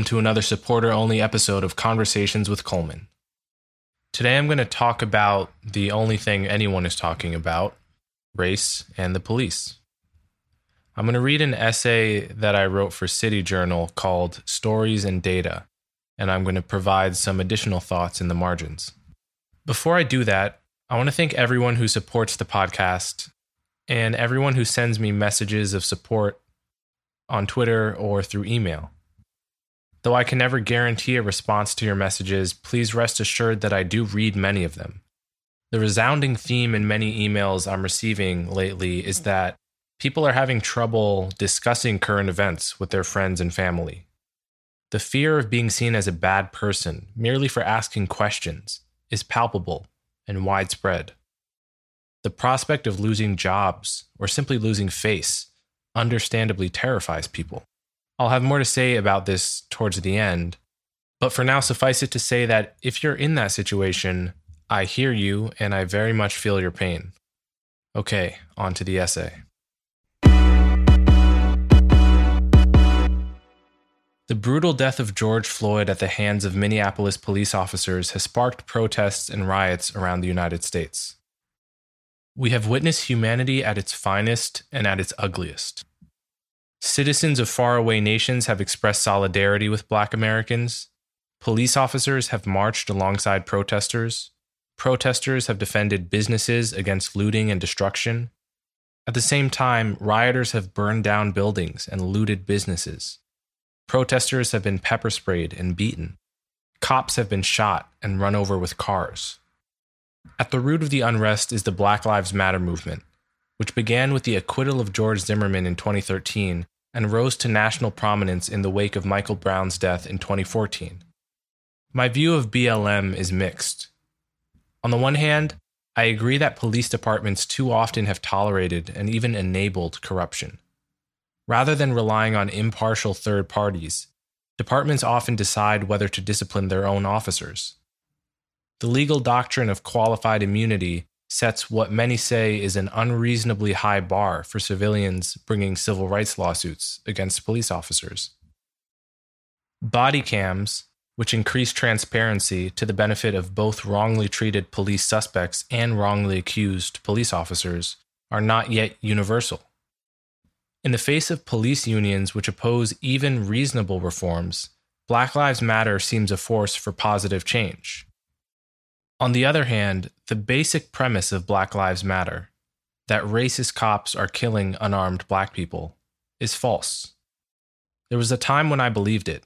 Welcome to another supporter only episode of Conversations with Coleman. Today I'm going to talk about the only thing anyone is talking about race and the police. I'm going to read an essay that I wrote for City Journal called Stories and Data, and I'm going to provide some additional thoughts in the margins. Before I do that, I want to thank everyone who supports the podcast and everyone who sends me messages of support on Twitter or through email. Though I can never guarantee a response to your messages, please rest assured that I do read many of them. The resounding theme in many emails I'm receiving lately is that people are having trouble discussing current events with their friends and family. The fear of being seen as a bad person merely for asking questions is palpable and widespread. The prospect of losing jobs or simply losing face understandably terrifies people. I'll have more to say about this towards the end. But for now, suffice it to say that if you're in that situation, I hear you and I very much feel your pain. Okay, on to the essay. The brutal death of George Floyd at the hands of Minneapolis police officers has sparked protests and riots around the United States. We have witnessed humanity at its finest and at its ugliest. Citizens of faraway nations have expressed solidarity with Black Americans. Police officers have marched alongside protesters. Protesters have defended businesses against looting and destruction. At the same time, rioters have burned down buildings and looted businesses. Protesters have been pepper sprayed and beaten. Cops have been shot and run over with cars. At the root of the unrest is the Black Lives Matter movement, which began with the acquittal of George Zimmerman in 2013 and rose to national prominence in the wake of Michael Brown's death in 2014. My view of BLM is mixed. On the one hand, I agree that police departments too often have tolerated and even enabled corruption. Rather than relying on impartial third parties, departments often decide whether to discipline their own officers. The legal doctrine of qualified immunity sets what many say is an unreasonably high bar for civilians bringing civil rights lawsuits against police officers. Body cams, which increase transparency to the benefit of both wrongly treated police suspects and wrongly accused police officers, are not yet universal. In the face of police unions which oppose even reasonable reforms, Black Lives Matter seems a force for positive change. On the other hand, the basic premise of Black Lives Matter, that racist cops are killing unarmed black people, is false. There was a time when I believed it.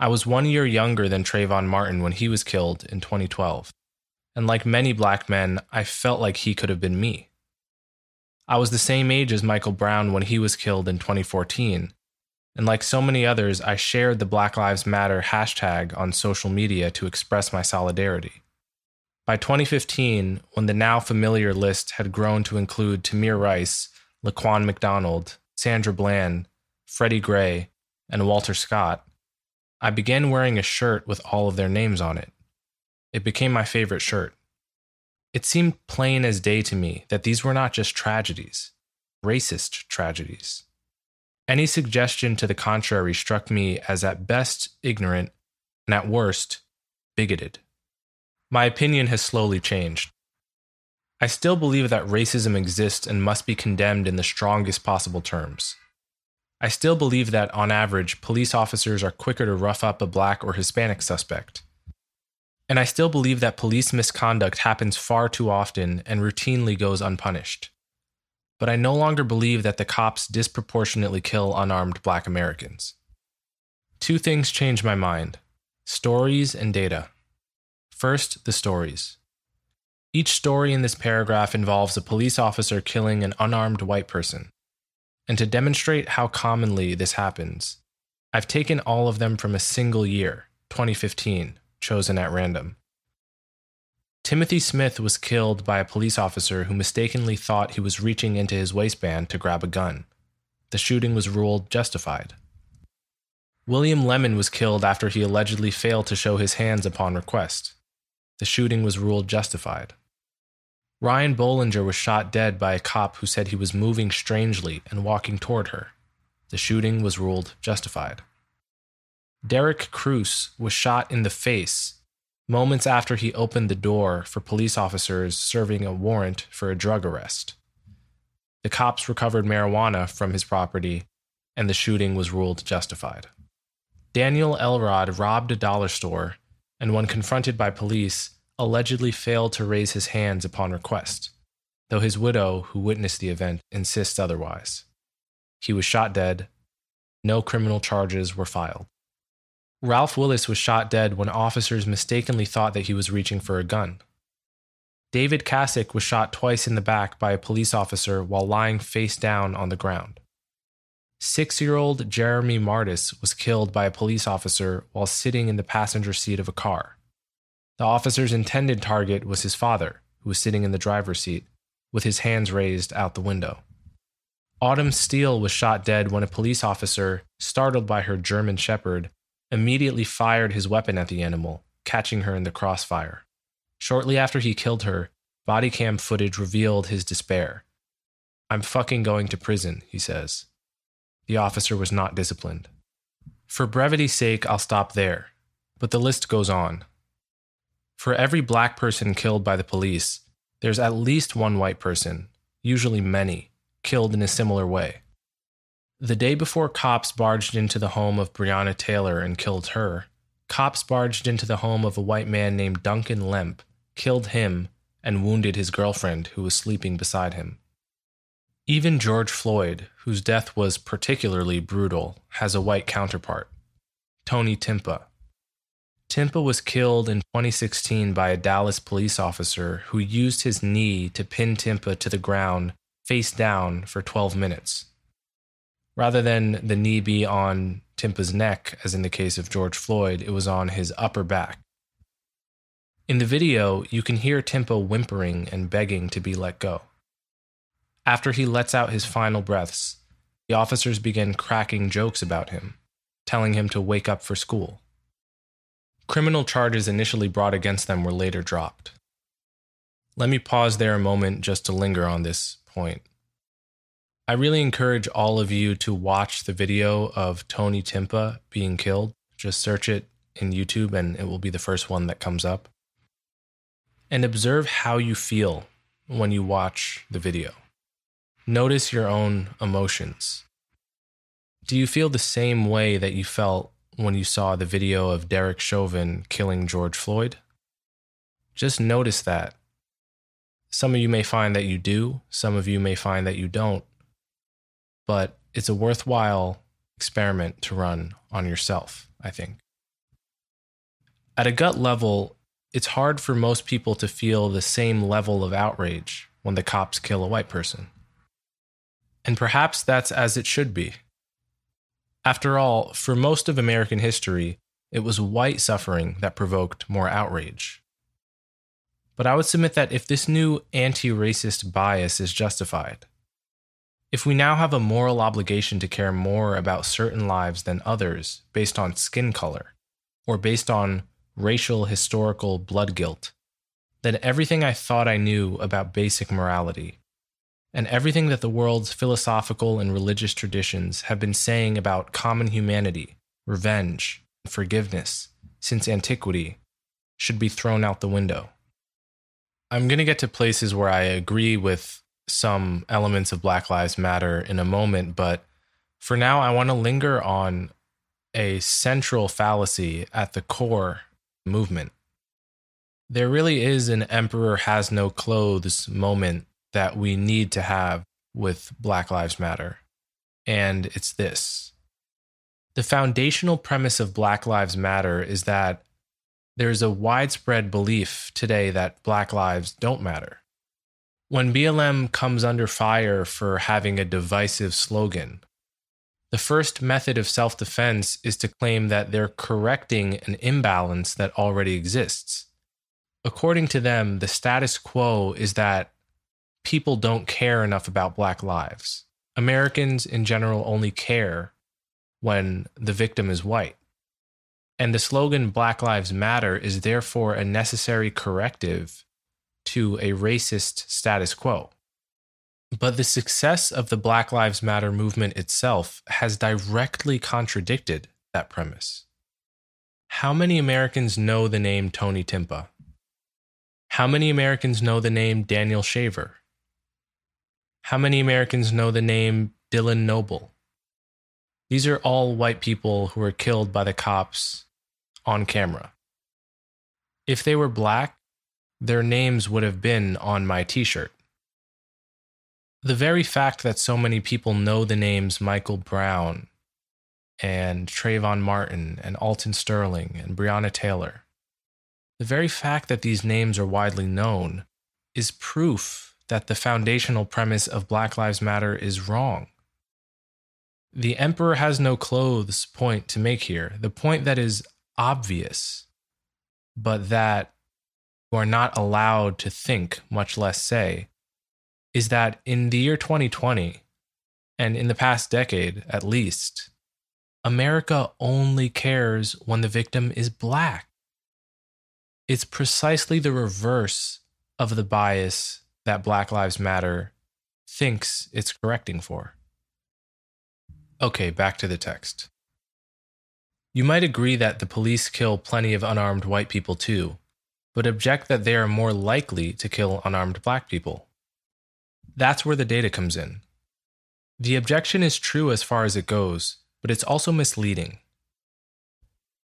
I was one year younger than Trayvon Martin when he was killed in 2012, and like many black men, I felt like he could have been me. I was the same age as Michael Brown when he was killed in 2014, and like so many others, I shared the Black Lives Matter hashtag on social media to express my solidarity. By 2015, when the now familiar list had grown to include Tamir Rice, Laquan McDonald, Sandra Bland, Freddie Gray, and Walter Scott, I began wearing a shirt with all of their names on it. It became my favorite shirt. It seemed plain as day to me that these were not just tragedies, racist tragedies. Any suggestion to the contrary struck me as at best ignorant and at worst bigoted. My opinion has slowly changed. I still believe that racism exists and must be condemned in the strongest possible terms. I still believe that, on average, police officers are quicker to rough up a black or Hispanic suspect. And I still believe that police misconduct happens far too often and routinely goes unpunished. But I no longer believe that the cops disproportionately kill unarmed black Americans. Two things change my mind stories and data. First, the stories. Each story in this paragraph involves a police officer killing an unarmed white person. And to demonstrate how commonly this happens, I've taken all of them from a single year, 2015, chosen at random. Timothy Smith was killed by a police officer who mistakenly thought he was reaching into his waistband to grab a gun. The shooting was ruled justified. William Lemmon was killed after he allegedly failed to show his hands upon request the shooting was ruled justified. Ryan Bollinger was shot dead by a cop who said he was moving strangely and walking toward her. The shooting was ruled justified. Derek Cruice was shot in the face moments after he opened the door for police officers serving a warrant for a drug arrest. The cops recovered marijuana from his property, and the shooting was ruled justified. Daniel Elrod robbed a dollar store, and when confronted by police, allegedly failed to raise his hands upon request, though his widow, who witnessed the event, insists otherwise. He was shot dead. No criminal charges were filed. Ralph Willis was shot dead when officers mistakenly thought that he was reaching for a gun. David Kassick was shot twice in the back by a police officer while lying face down on the ground. Six year old Jeremy Mardis was killed by a police officer while sitting in the passenger seat of a car. The officer's intended target was his father, who was sitting in the driver's seat, with his hands raised out the window. Autumn Steele was shot dead when a police officer, startled by her German Shepherd, immediately fired his weapon at the animal, catching her in the crossfire. Shortly after he killed her, body cam footage revealed his despair. I'm fucking going to prison, he says. The officer was not disciplined. For brevity's sake, I'll stop there, but the list goes on. For every black person killed by the police, there's at least one white person, usually many, killed in a similar way. The day before cops barged into the home of Breonna Taylor and killed her, cops barged into the home of a white man named Duncan Lemp, killed him, and wounded his girlfriend who was sleeping beside him. Even George Floyd, whose death was particularly brutal, has a white counterpart Tony Timpa. Timpa was killed in 2016 by a Dallas police officer who used his knee to pin Timpa to the ground face down for 12 minutes. Rather than the knee be on Timpa's neck, as in the case of George Floyd, it was on his upper back. In the video, you can hear Timpa whimpering and begging to be let go. After he lets out his final breaths, the officers begin cracking jokes about him, telling him to wake up for school. Criminal charges initially brought against them were later dropped. Let me pause there a moment just to linger on this point. I really encourage all of you to watch the video of Tony Timpa being killed. Just search it in YouTube and it will be the first one that comes up. And observe how you feel when you watch the video. Notice your own emotions. Do you feel the same way that you felt when you saw the video of Derek Chauvin killing George Floyd? Just notice that. Some of you may find that you do, some of you may find that you don't but it's a worthwhile experiment to run on yourself, I think. At a gut level, it's hard for most people to feel the same level of outrage when the cops kill a white person. And perhaps that's as it should be. After all, for most of American history, it was white suffering that provoked more outrage. But I would submit that if this new anti racist bias is justified, if we now have a moral obligation to care more about certain lives than others based on skin color, or based on racial historical blood guilt, then everything I thought I knew about basic morality, and everything that the world's philosophical and religious traditions have been saying about common humanity, revenge, and forgiveness since antiquity, should be thrown out the window. I'm going to get to places where I agree with some elements of Black Lives Matter in a moment, but for now, I want to linger on a central fallacy at the core movement. There really is an emperor has no clothes moment that we need to have with Black Lives Matter. And it's this the foundational premise of Black Lives Matter is that there's a widespread belief today that Black lives don't matter. When BLM comes under fire for having a divisive slogan, the first method of self defense is to claim that they're correcting an imbalance that already exists. According to them, the status quo is that people don't care enough about Black lives. Americans in general only care when the victim is white. And the slogan Black Lives Matter is therefore a necessary corrective to a racist status quo. But the success of the Black Lives Matter movement itself has directly contradicted that premise. How many Americans know the name Tony Timpa? How many Americans know the name Daniel Shaver? How many Americans know the name Dylan Noble? These are all white people who were killed by the cops on camera. If they were black, their names would have been on my t shirt. The very fact that so many people know the names Michael Brown and Trayvon Martin and Alton Sterling and Breonna Taylor, the very fact that these names are widely known is proof that the foundational premise of Black Lives Matter is wrong. The emperor has no clothes point to make here. The point that is obvious, but that you are not allowed to think, much less say, is that in the year 2020, and in the past decade at least, America only cares when the victim is black. It's precisely the reverse of the bias that Black Lives Matter thinks it's correcting for. Okay, back to the text. You might agree that the police kill plenty of unarmed white people too, but object that they are more likely to kill unarmed black people. That's where the data comes in. The objection is true as far as it goes, but it's also misleading.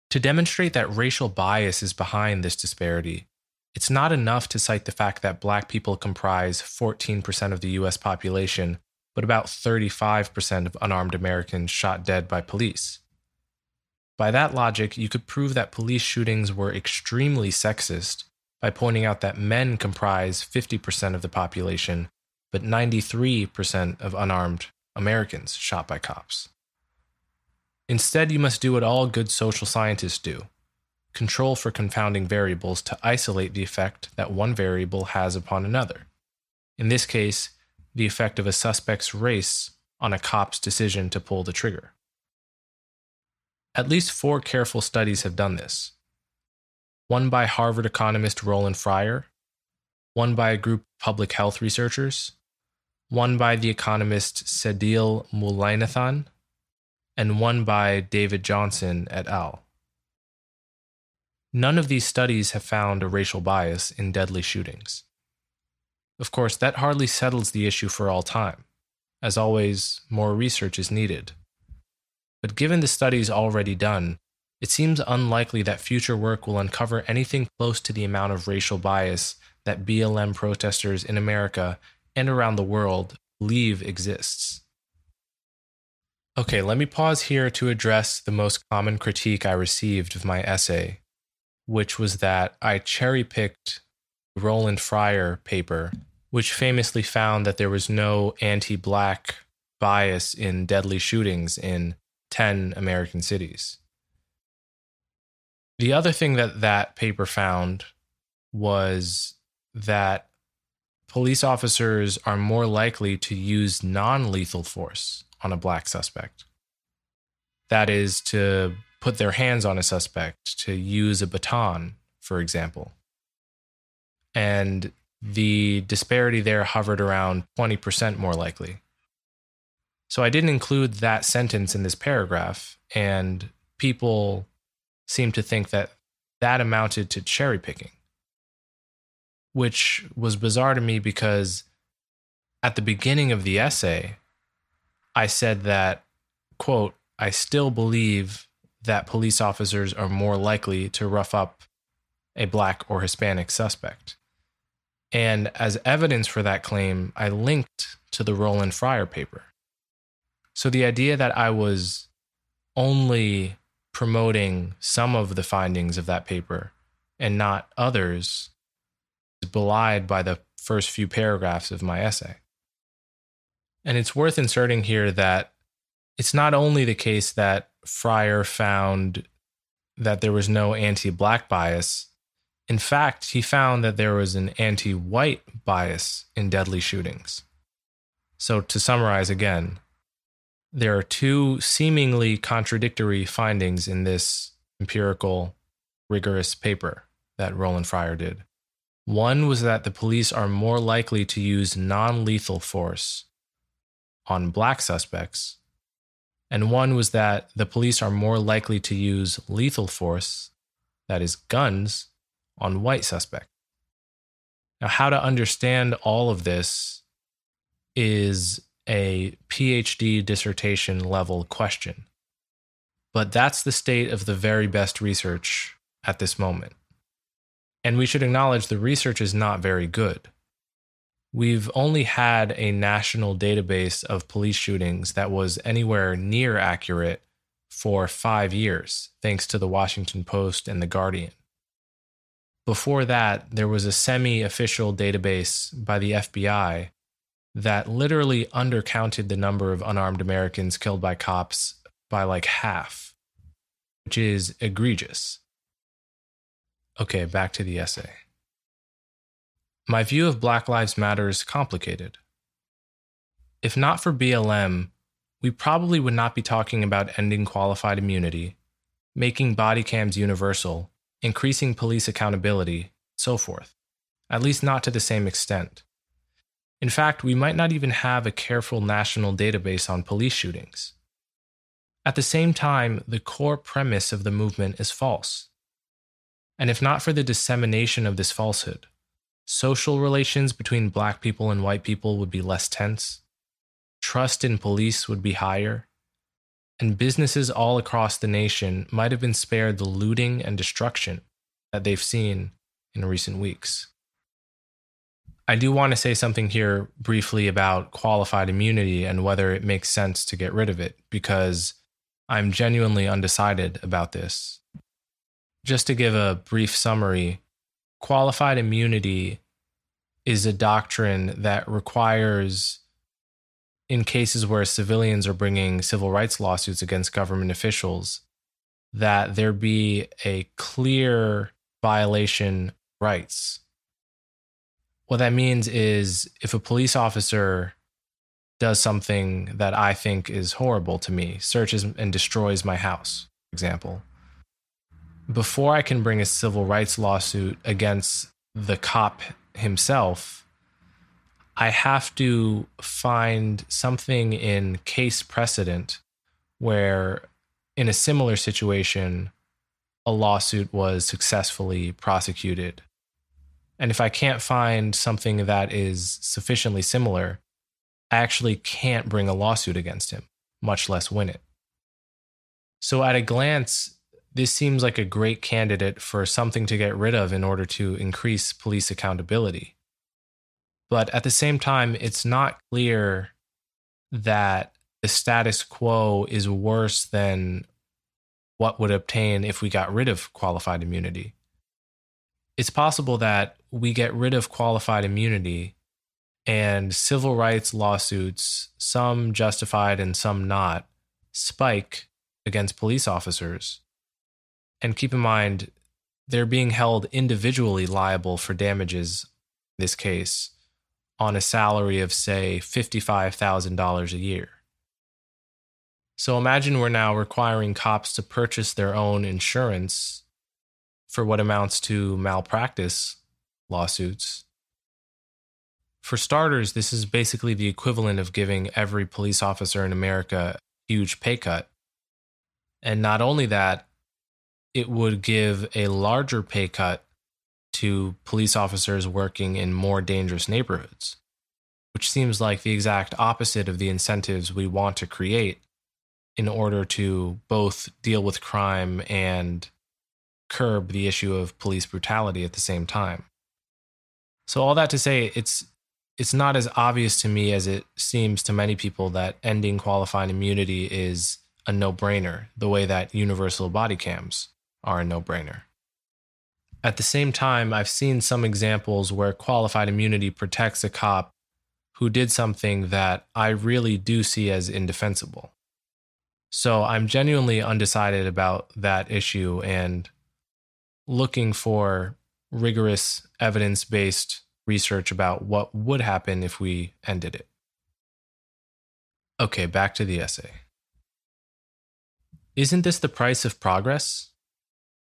To demonstrate that racial bias is behind this disparity, it's not enough to cite the fact that black people comprise 14% of the US population, but about 35% of unarmed Americans shot dead by police. By that logic, you could prove that police shootings were extremely sexist by pointing out that men comprise 50% of the population, but 93% of unarmed Americans shot by cops. Instead, you must do what all good social scientists do control for confounding variables to isolate the effect that one variable has upon another. In this case, the effect of a suspect's race on a cop's decision to pull the trigger. At least four careful studies have done this one by Harvard economist Roland Fryer, one by a group of public health researchers, one by the economist Sendhil Mullainathan, and one by David Johnson et al. None of these studies have found a racial bias in deadly shootings. Of course, that hardly settles the issue for all time. As always, more research is needed. But given the studies already done, it seems unlikely that future work will uncover anything close to the amount of racial bias that BLM protesters in America and around the world believe exists. Okay, let me pause here to address the most common critique I received of my essay, which was that I cherry picked Roland Fryer paper, which famously found that there was no anti black bias in deadly shootings in 10 American cities. The other thing that that paper found was that police officers are more likely to use non lethal force on a black suspect. That is, to put their hands on a suspect, to use a baton, for example. And the disparity there hovered around 20% more likely. So I didn't include that sentence in this paragraph, and people seem to think that that amounted to cherry picking, which was bizarre to me because at the beginning of the essay, I said that, quote, I still believe that police officers are more likely to rough up a black or Hispanic suspect. And as evidence for that claim, I linked to the Roland Fryer paper. So the idea that I was only promoting some of the findings of that paper and not others is belied by the first few paragraphs of my essay. And it's worth inserting here that it's not only the case that Fryer found that there was no anti black bias. In fact, he found that there was an anti white bias in deadly shootings. So, to summarize again, there are two seemingly contradictory findings in this empirical, rigorous paper that Roland Fryer did. One was that the police are more likely to use non lethal force on black suspects, and one was that the police are more likely to use lethal force that is, guns, on white suspects. Now, how to understand all of this is a PhD dissertation level question. But that's the state of the very best research at this moment. And we should acknowledge the research is not very good. We've only had a national database of police shootings that was anywhere near accurate for five years, thanks to the Washington Post and the Guardian. Before that, there was a semi official database by the FBI that literally undercounted the number of unarmed Americans killed by cops by like half, which is egregious. Okay, back to the essay. My view of Black Lives Matter is complicated. If not for BLM, we probably would not be talking about ending qualified immunity, making body cams universal, increasing police accountability, so forth, at least not to the same extent. In fact, we might not even have a careful national database on police shootings. At the same time, the core premise of the movement is false. And if not for the dissemination of this falsehood, social relations between black people and white people would be less tense, trust in police would be higher, and businesses all across the nation might have been spared the looting and destruction that they've seen in recent weeks. I do want to say something here briefly about qualified immunity and whether it makes sense to get rid of it, because I'm genuinely undecided about this. Just to give a brief summary, qualified immunity is a doctrine that requires, in cases where civilians are bringing civil rights lawsuits against government officials, that there be a clear violation rights. What that means is if a police officer does something that I think is horrible to me, searches and destroys my house, for example, before I can bring a civil rights lawsuit against the cop himself, I have to find something in case precedent where, in a similar situation, a lawsuit was successfully prosecuted and if I can't find something that is sufficiently similar, I actually can't bring a lawsuit against him, much less win it. So, at a glance, this seems like a great candidate for something to get rid of in order to increase police accountability. But at the same time, it's not clear that the status quo is worse than what would obtain if we got rid of qualified immunity. It's possible that we get rid of qualified immunity and civil rights lawsuits, some justified and some not, spike against police officers. And keep in mind, they're being held individually liable for damages in this case on a salary of, say, $55,000 a year. So imagine we're now requiring cops to purchase their own insurance for what amounts to malpractice lawsuits. For starters, this is basically the equivalent of giving every police officer in America a huge pay cut. And not only that, it would give a larger pay cut to police officers working in more dangerous neighborhoods, which seems like the exact opposite of the incentives we want to create in order to both deal with crime and curb the issue of police brutality at the same time. So all that to say, it's it's not as obvious to me as it seems to many people that ending qualifying immunity is a no-brainer, the way that universal body cams are a no-brainer. At the same time, I've seen some examples where qualified immunity protects a cop who did something that I really do see as indefensible. So I'm genuinely undecided about that issue and looking for rigorous evidence based research about what would happen if we ended it. Okay, back to the essay. Isn't this the price of progress?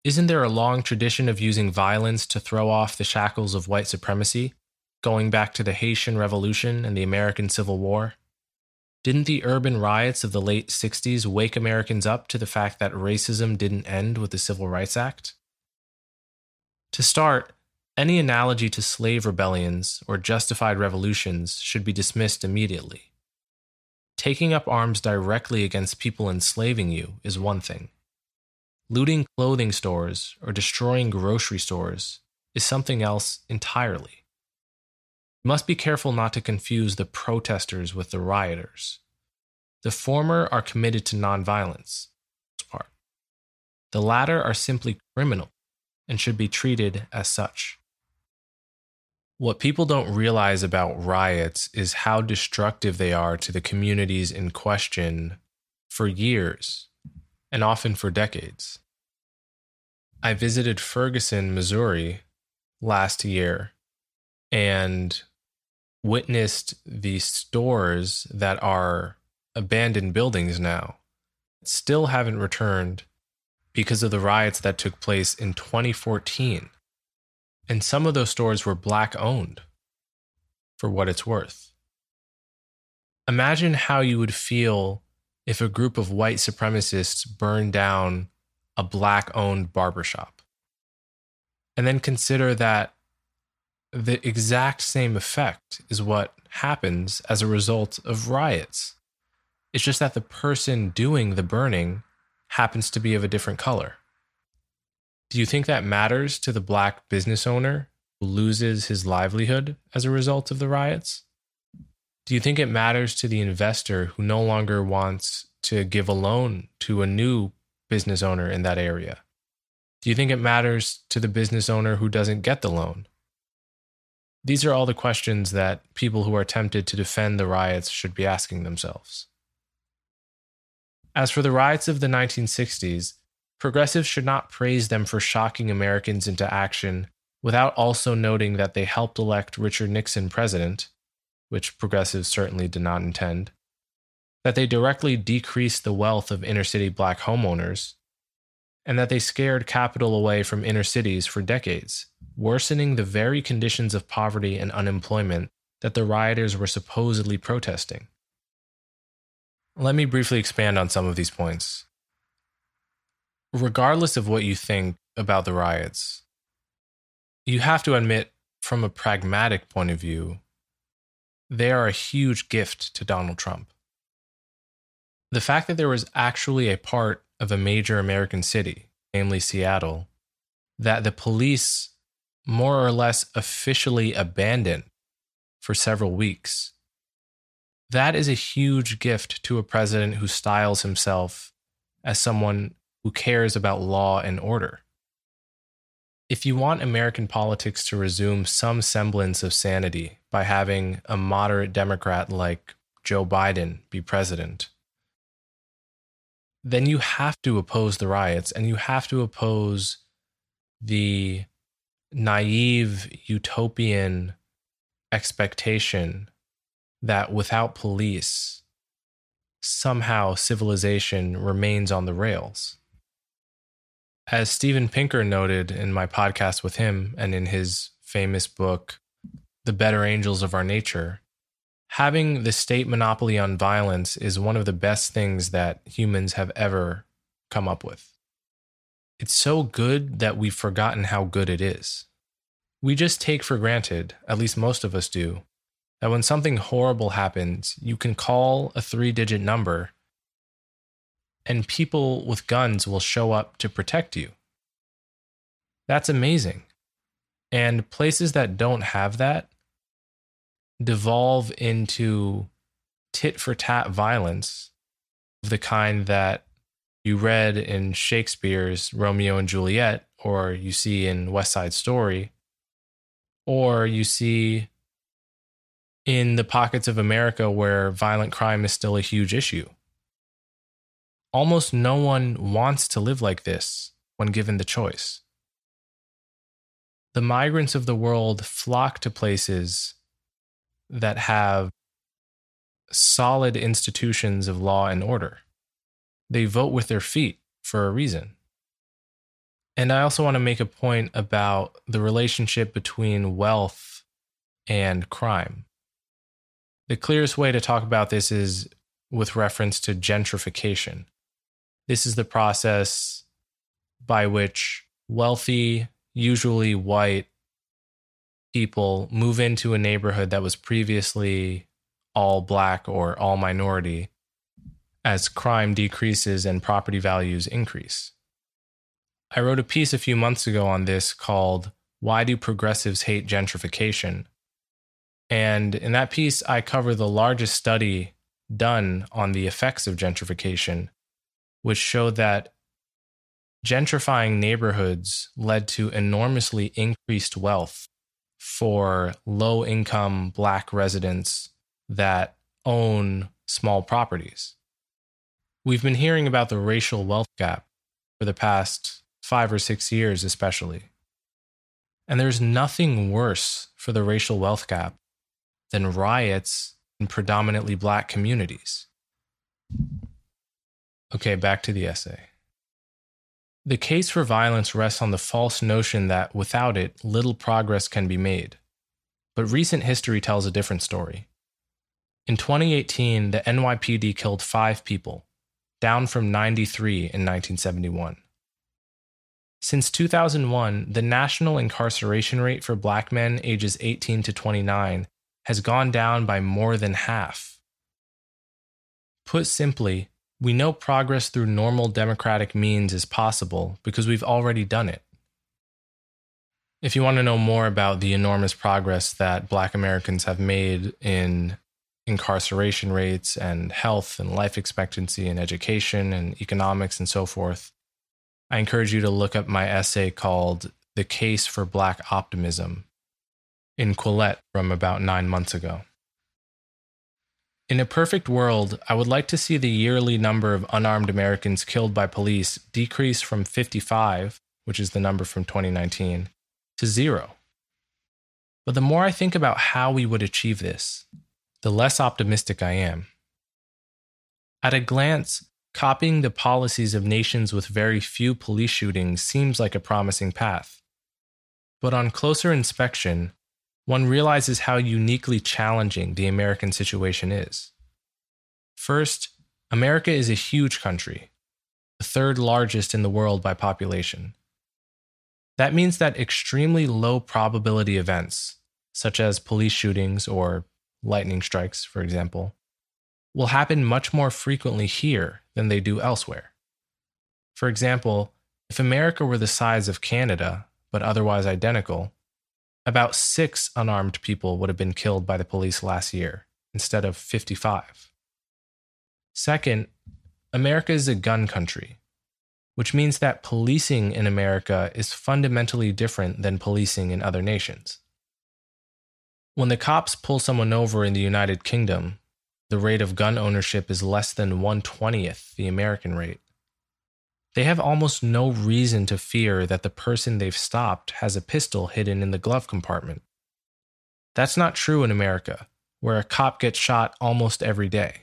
Isn't there a long tradition of using violence to throw off the shackles of white supremacy, going back to the Haitian Revolution and the American Civil War? Didn't the urban riots of the late 60s wake Americans up to the fact that racism didn't end with the Civil Rights Act? To start, any analogy to slave rebellions or justified revolutions should be dismissed immediately. Taking up arms directly against people enslaving you is one thing. Looting clothing stores or destroying grocery stores is something else entirely. You must be careful not to confuse the protesters with the rioters. The former are committed to nonviolence. Part. The latter are simply criminal and should be treated as such. What people don't realize about riots is how destructive they are to the communities in question for years and often for decades. I visited Ferguson, Missouri last year and witnessed the stores that are abandoned buildings now still haven't returned because of the riots that took place in 2014 and some of those stores were black owned for what it's worth. Imagine how you would feel if a group of white supremacists burned down a black owned barbershop. And then consider that the exact same effect is what happens as a result of riots. It's just that the person doing the burning happens to be of a different color. Do you think that matters to the black business owner who loses his livelihood as a result of the riots? Do you think it matters to the investor who no longer wants to give a loan to a new business owner in that area? Do you think it matters to the business owner who doesn't get the loan? These are all the questions that people who are tempted to defend the riots should be asking themselves. As for the riots of the 1960s, progressives should not praise them for shocking Americans into action without also noting that they helped elect Richard Nixon president, which progressives certainly did not intend, that they directly decreased the wealth of inner city black homeowners, and that they scared capital away from inner cities for decades, worsening the very conditions of poverty and unemployment that the rioters were supposedly protesting. Let me briefly expand on some of these points regardless of what you think about the riots, you have to admit, from a pragmatic point of view, they are a huge gift to Donald Trump. The fact that there was actually a part of a major American city, namely Seattle, that the police more or less officially abandoned for several weeks, that is a huge gift to a president who styles himself as someone who cares about law and order. If you want American politics to resume some semblance of sanity by having a moderate Democrat like Joe Biden be president, then you have to oppose the riots and you have to oppose the naive utopian expectation that without police, somehow civilization remains on the rails. As Steven Pinker noted in my podcast with him and in his famous book, The Better Angels of Our Nature, having the state monopoly on violence is one of the best things that humans have ever come up with. It's so good that we've forgotten how good it is. We just take for granted, at least most of us do, that when something horrible happens, you can call a three digit number and people with guns will show up to protect you. That's amazing. And places that don't have that devolve into tit for tat violence of the kind that you read in Shakespeare's Romeo and Juliet, or you see in West Side Story, or you see in the pockets of America where violent crime is still a huge issue. Almost no one wants to live like this when given the choice. The migrants of the world flock to places that have solid institutions of law and order. They vote with their feet for a reason. And I also want to make a point about the relationship between wealth and crime. The clearest way to talk about this is with reference to gentrification. This is the process by which wealthy usually white people move into a neighborhood that was previously all black or all minority as crime decreases and property values increase. I wrote a piece a few months ago on this called Why Do Progressives Hate Gentrification? And in that piece, I cover the largest study done on the effects of gentrification, which showed that gentrifying neighborhoods led to enormously increased wealth for low income black residents that own small properties. We've been hearing about the racial wealth gap for the past five or six years, especially. And there's nothing worse for the racial wealth gap than riots in predominantly black communities. Okay, back to the essay. The case for violence rests on the false notion that without it, little progress can be made. But recent history tells a different story. In 2018, the NYPD killed five people, down from 93 in 1971. Since 2001, the national incarceration rate for black men ages 18 to 29 has gone down by more than half. Put simply, we know progress through normal democratic means is possible because we've already done it. If you want to know more about the enormous progress that Black Americans have made in incarceration rates and health and life expectancy and education and economics and so forth, I encourage you to look up my essay called The Case for Black Optimism in Quillette from about nine months ago. In a perfect world, I would like to see the yearly number of unarmed Americans killed by police decrease from 55, which is the number from 2019, to zero. But the more I think about how we would achieve this, the less optimistic I am. At a glance, copying the policies of nations with very few police shootings seems like a promising path. But on closer inspection, one realizes how uniquely challenging the American situation is. First, America is a huge country, the third largest in the world by population. That means that extremely low probability events, such as police shootings or lightning strikes, for example, will happen much more frequently here than they do elsewhere. For example, if America were the size of Canada, but otherwise identical, about six unarmed people would have been killed by the police last year instead of 55. Second, America is a gun country, which means that policing in America is fundamentally different than policing in other nations. When the cops pull someone over in the United Kingdom, the rate of gun ownership is less than 120th the American rate. They have almost no reason to fear that the person they've stopped has a pistol hidden in the glove compartment. That's not true in America, where a cop gets shot almost every day.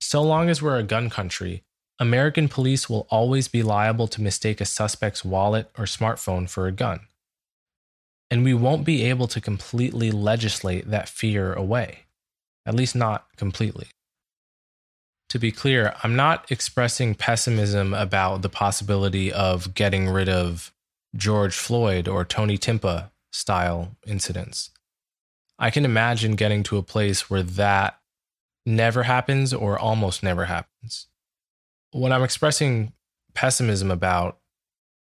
So long as we're a gun country, American police will always be liable to mistake a suspect's wallet or smartphone for a gun. And we won't be able to completely legislate that fear away, at least not completely to be clear, I'm not expressing pessimism about the possibility of getting rid of George Floyd or Tony Timpa style incidents. I can imagine getting to a place where that never happens or almost never happens. What I'm expressing pessimism about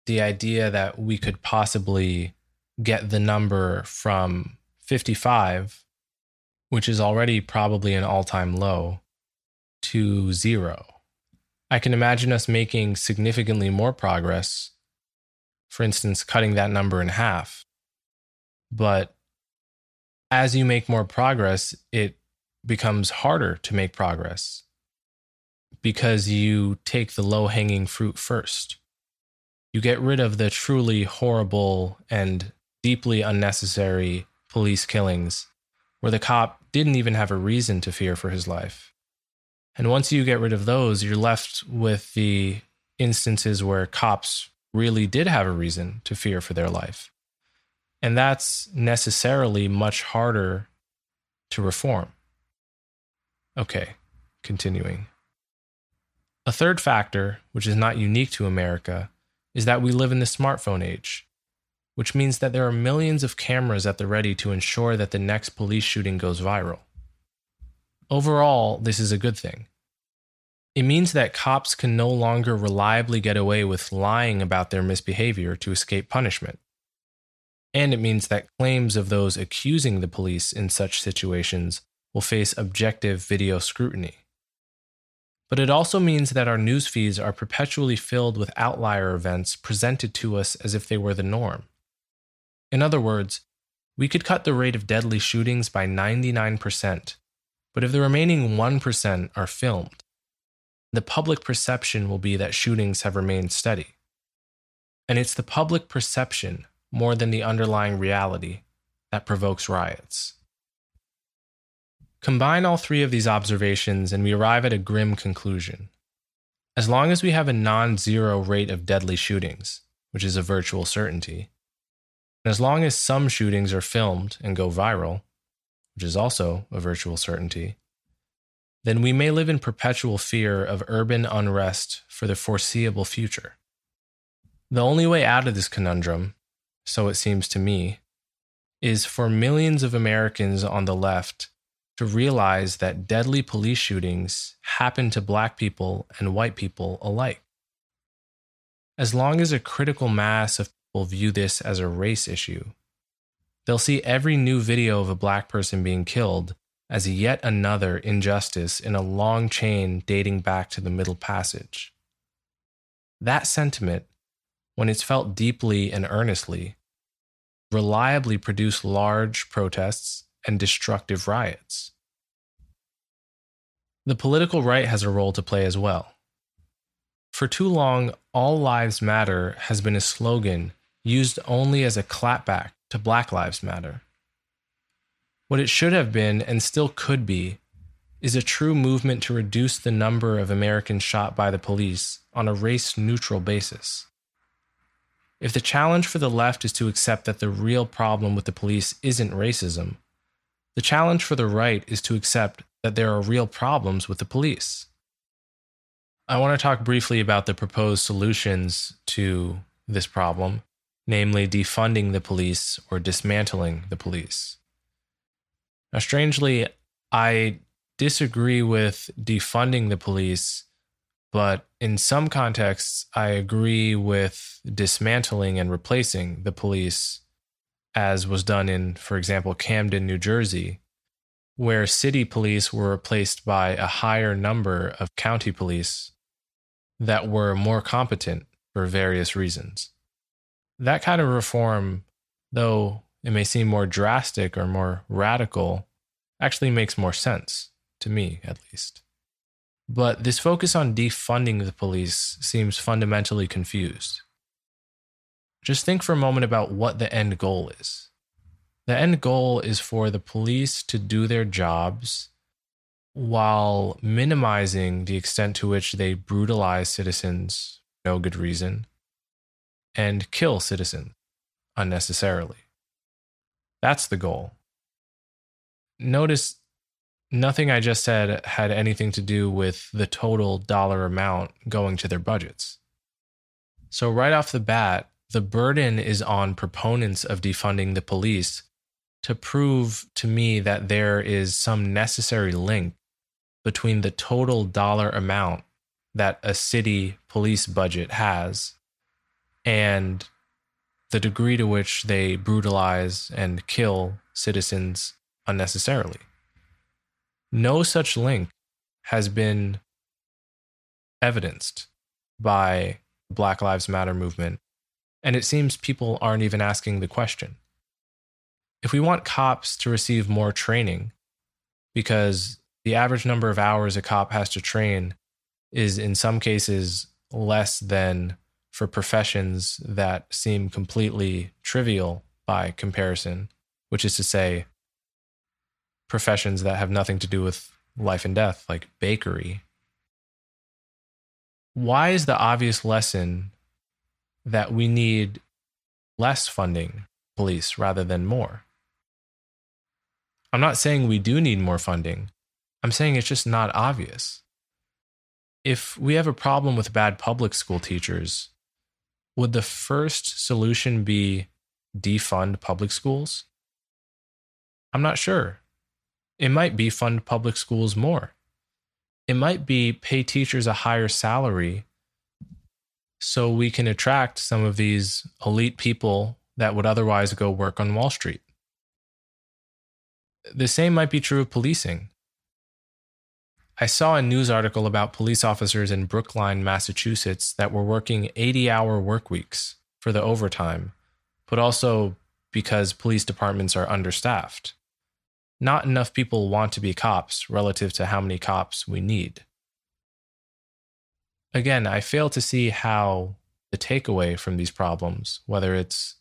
the idea that we could possibly get the number from 55, which is already probably an all time low, to zero. I can imagine us making significantly more progress, for instance, cutting that number in half. But as you make more progress, it becomes harder to make progress because you take the low hanging fruit first. You get rid of the truly horrible and deeply unnecessary police killings where the cop didn't even have a reason to fear for his life. And once you get rid of those, you're left with the instances where cops really did have a reason to fear for their life. And that's necessarily much harder to reform. Okay, continuing. A third factor, which is not unique to America, is that we live in the smartphone age, which means that there are millions of cameras at the ready to ensure that the next police shooting goes viral. Overall, this is a good thing. It means that cops can no longer reliably get away with lying about their misbehavior to escape punishment. And it means that claims of those accusing the police in such situations will face objective video scrutiny. But it also means that our news feeds are perpetually filled with outlier events presented to us as if they were the norm. In other words, we could cut the rate of deadly shootings by 99%, but if the remaining 1% are filmed, the public perception will be that shootings have remained steady. And it's the public perception, more than the underlying reality, that provokes riots. Combine all three of these observations, and we arrive at a grim conclusion. As long as we have a non zero rate of deadly shootings, which is a virtual certainty, and as long as some shootings are filmed and go viral, which is also a virtual certainty, then we may live in perpetual fear of urban unrest for the foreseeable future. The only way out of this conundrum, so it seems to me, is for millions of Americans on the left to realize that deadly police shootings happen to black people and white people alike. As long as a critical mass of people view this as a race issue, they'll see every new video of a black person being killed as yet another injustice in a long chain dating back to the Middle Passage. That sentiment, when it's felt deeply and earnestly, reliably produced large protests and destructive riots. The political right has a role to play as well. For too long, All Lives Matter has been a slogan used only as a clapback to Black Lives Matter. What it should have been, and still could be, is a true movement to reduce the number of Americans shot by the police on a race neutral basis. If the challenge for the left is to accept that the real problem with the police isn't racism, the challenge for the right is to accept that there are real problems with the police. I want to talk briefly about the proposed solutions to this problem, namely defunding the police or dismantling the police. Now, strangely, I disagree with defunding the police, but in some contexts, I agree with dismantling and replacing the police, as was done in, for example, Camden, New Jersey, where city police were replaced by a higher number of county police that were more competent for various reasons. That kind of reform, though it may seem more drastic or more radical, actually makes more sense, to me at least. But this focus on defunding the police seems fundamentally confused. Just think for a moment about what the end goal is. The end goal is for the police to do their jobs while minimizing the extent to which they brutalize citizens for no good reason and kill citizens unnecessarily. That's the goal. Notice nothing I just said had anything to do with the total dollar amount going to their budgets. So, right off the bat, the burden is on proponents of defunding the police to prove to me that there is some necessary link between the total dollar amount that a city police budget has and the degree to which they brutalize and kill citizens unnecessarily. No such link has been evidenced by Black Lives Matter movement, and it seems people aren't even asking the question. If we want cops to receive more training, because the average number of hours a cop has to train is in some cases less than for professions that seem completely trivial by comparison, which is to say, professions that have nothing to do with life and death, like bakery. Why is the obvious lesson that we need less funding police rather than more? I'm not saying we do need more funding. I'm saying it's just not obvious. If we have a problem with bad public school teachers, would the first solution be defund public schools? I'm not sure. It might be fund public schools more. It might be pay teachers a higher salary so we can attract some of these elite people that would otherwise go work on Wall Street. The same might be true of policing. I saw a news article about police officers in Brookline, Massachusetts that were working 80 hour work weeks for the overtime, but also because police departments are understaffed. Not enough people want to be cops relative to how many cops we need. Again, I fail to see how the takeaway from these problems, whether it's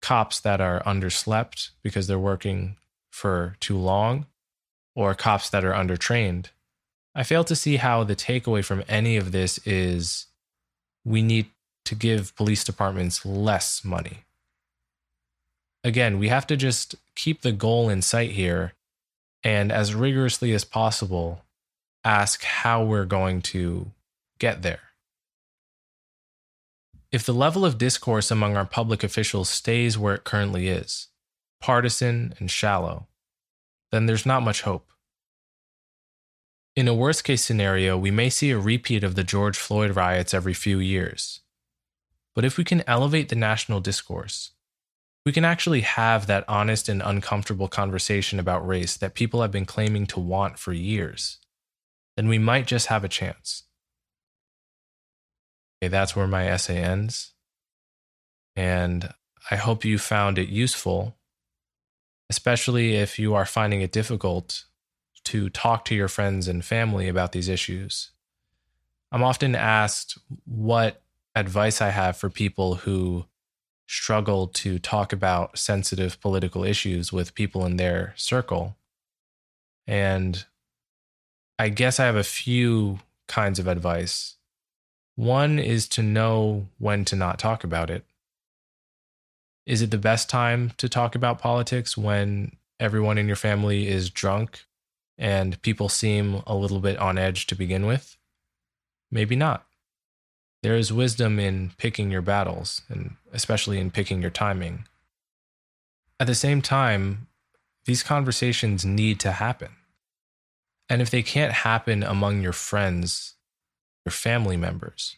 cops that are underslept because they're working for too long, or cops that are undertrained. I fail to see how the takeaway from any of this is we need to give police departments less money. Again, we have to just keep the goal in sight here and as rigorously as possible ask how we're going to get there. If the level of discourse among our public officials stays where it currently is, partisan and shallow, then there's not much hope. In a worst case scenario, we may see a repeat of the George Floyd riots every few years. But if we can elevate the national discourse, we can actually have that honest and uncomfortable conversation about race that people have been claiming to want for years, then we might just have a chance. Okay, that's where my essay ends. And I hope you found it useful, especially if you are finding it difficult to talk to your friends and family about these issues. I'm often asked what advice I have for people who struggle to talk about sensitive political issues with people in their circle. And I guess I have a few kinds of advice. One is to know when to not talk about it. Is it the best time to talk about politics when everyone in your family is drunk and people seem a little bit on edge to begin with? Maybe not. There is wisdom in picking your battles, and especially in picking your timing. At the same time, these conversations need to happen. And if they can't happen among your friends, your family members,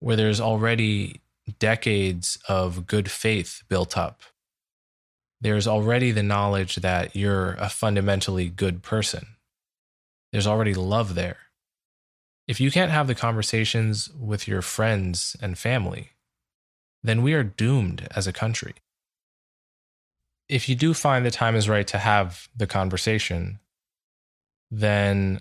where there's already decades of good faith built up there's already the knowledge that you're a fundamentally good person. There's already love there. If you can't have the conversations with your friends and family, then we are doomed as a country. If you do find the time is right to have the conversation, then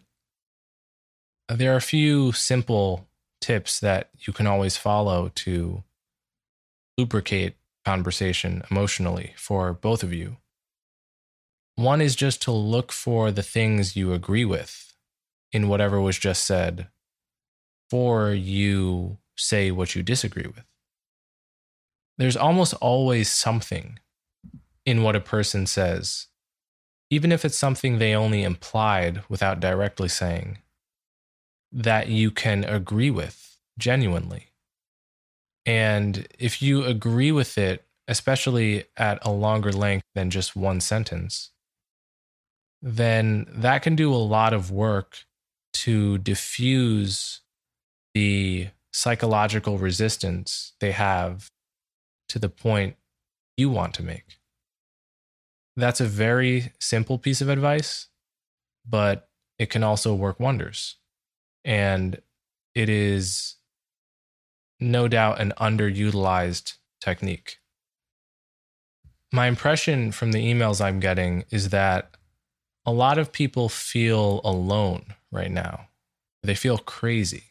there are a few simple tips that you can always follow to lubricate conversation emotionally for both of you. One is just to look for the things you agree with in whatever was just said, or you say what you disagree with. There's almost always something in what a person says, even if it's something they only implied without directly saying, that you can agree with genuinely. And if you agree with it, especially at a longer length than just one sentence, then that can do a lot of work to diffuse the psychological resistance they have to the point you want to make. That's a very simple piece of advice, but it can also work wonders. And it is no doubt an underutilized technique. My impression from the emails I'm getting is that a lot of people feel alone right now. They feel crazy.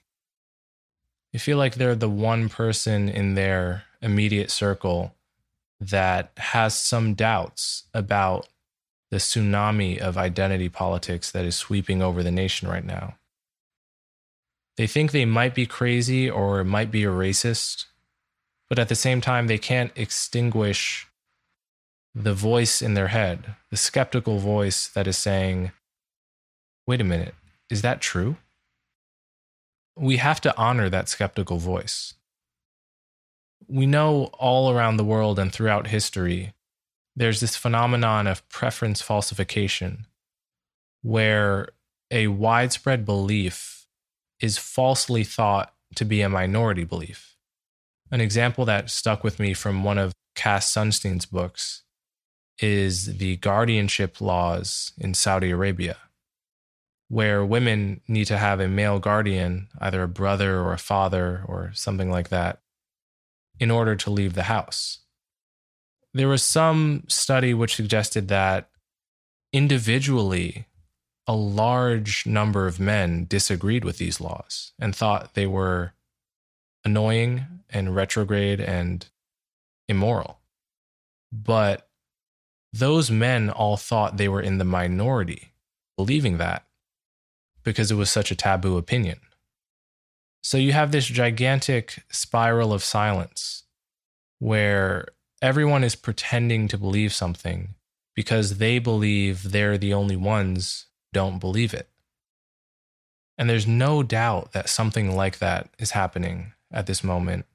They feel like they're the one person in their immediate circle that has some doubts about the tsunami of identity politics that is sweeping over the nation right now. They think they might be crazy or might be a racist, but at the same time, they can't extinguish the voice in their head, the skeptical voice that is saying, wait a minute, is that true? We have to honor that skeptical voice. we know all around the world and throughout history, there's this phenomenon of preference falsification where a widespread belief is falsely thought to be a minority belief. An example that stuck with me from one of Cass Sunstein's books is the guardianship laws in Saudi Arabia, where women need to have a male guardian, either a brother or a father or something like that, in order to leave the house. There was some study which suggested that individually, a large number of men disagreed with these laws and thought they were annoying and retrograde and immoral. But those men all thought they were in the minority, believing that because it was such a taboo opinion. So you have this gigantic spiral of silence where everyone is pretending to believe something because they believe they're the only ones don't believe it. And there's no doubt that something like that is happening at this moment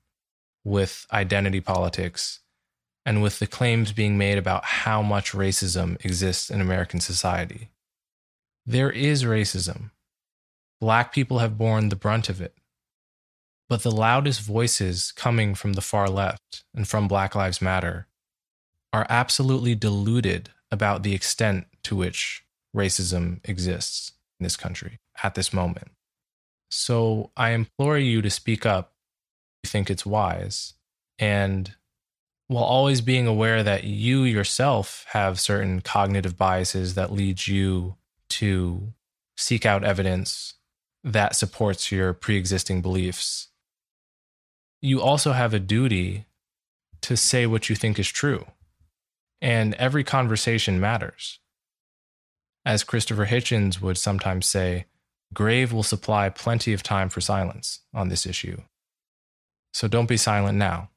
with identity politics and with the claims being made about how much racism exists in American society. There is racism. Black people have borne the brunt of it. But the loudest voices coming from the far left and from Black Lives Matter are absolutely deluded about the extent to which racism exists in this country at this moment. So I implore you to speak up you think it's wise and while always being aware that you yourself have certain cognitive biases that leads you to seek out evidence that supports your pre-existing beliefs you also have a duty to say what you think is true and every conversation matters as christopher hitchens would sometimes say grave will supply plenty of time for silence on this issue. So don't be silent now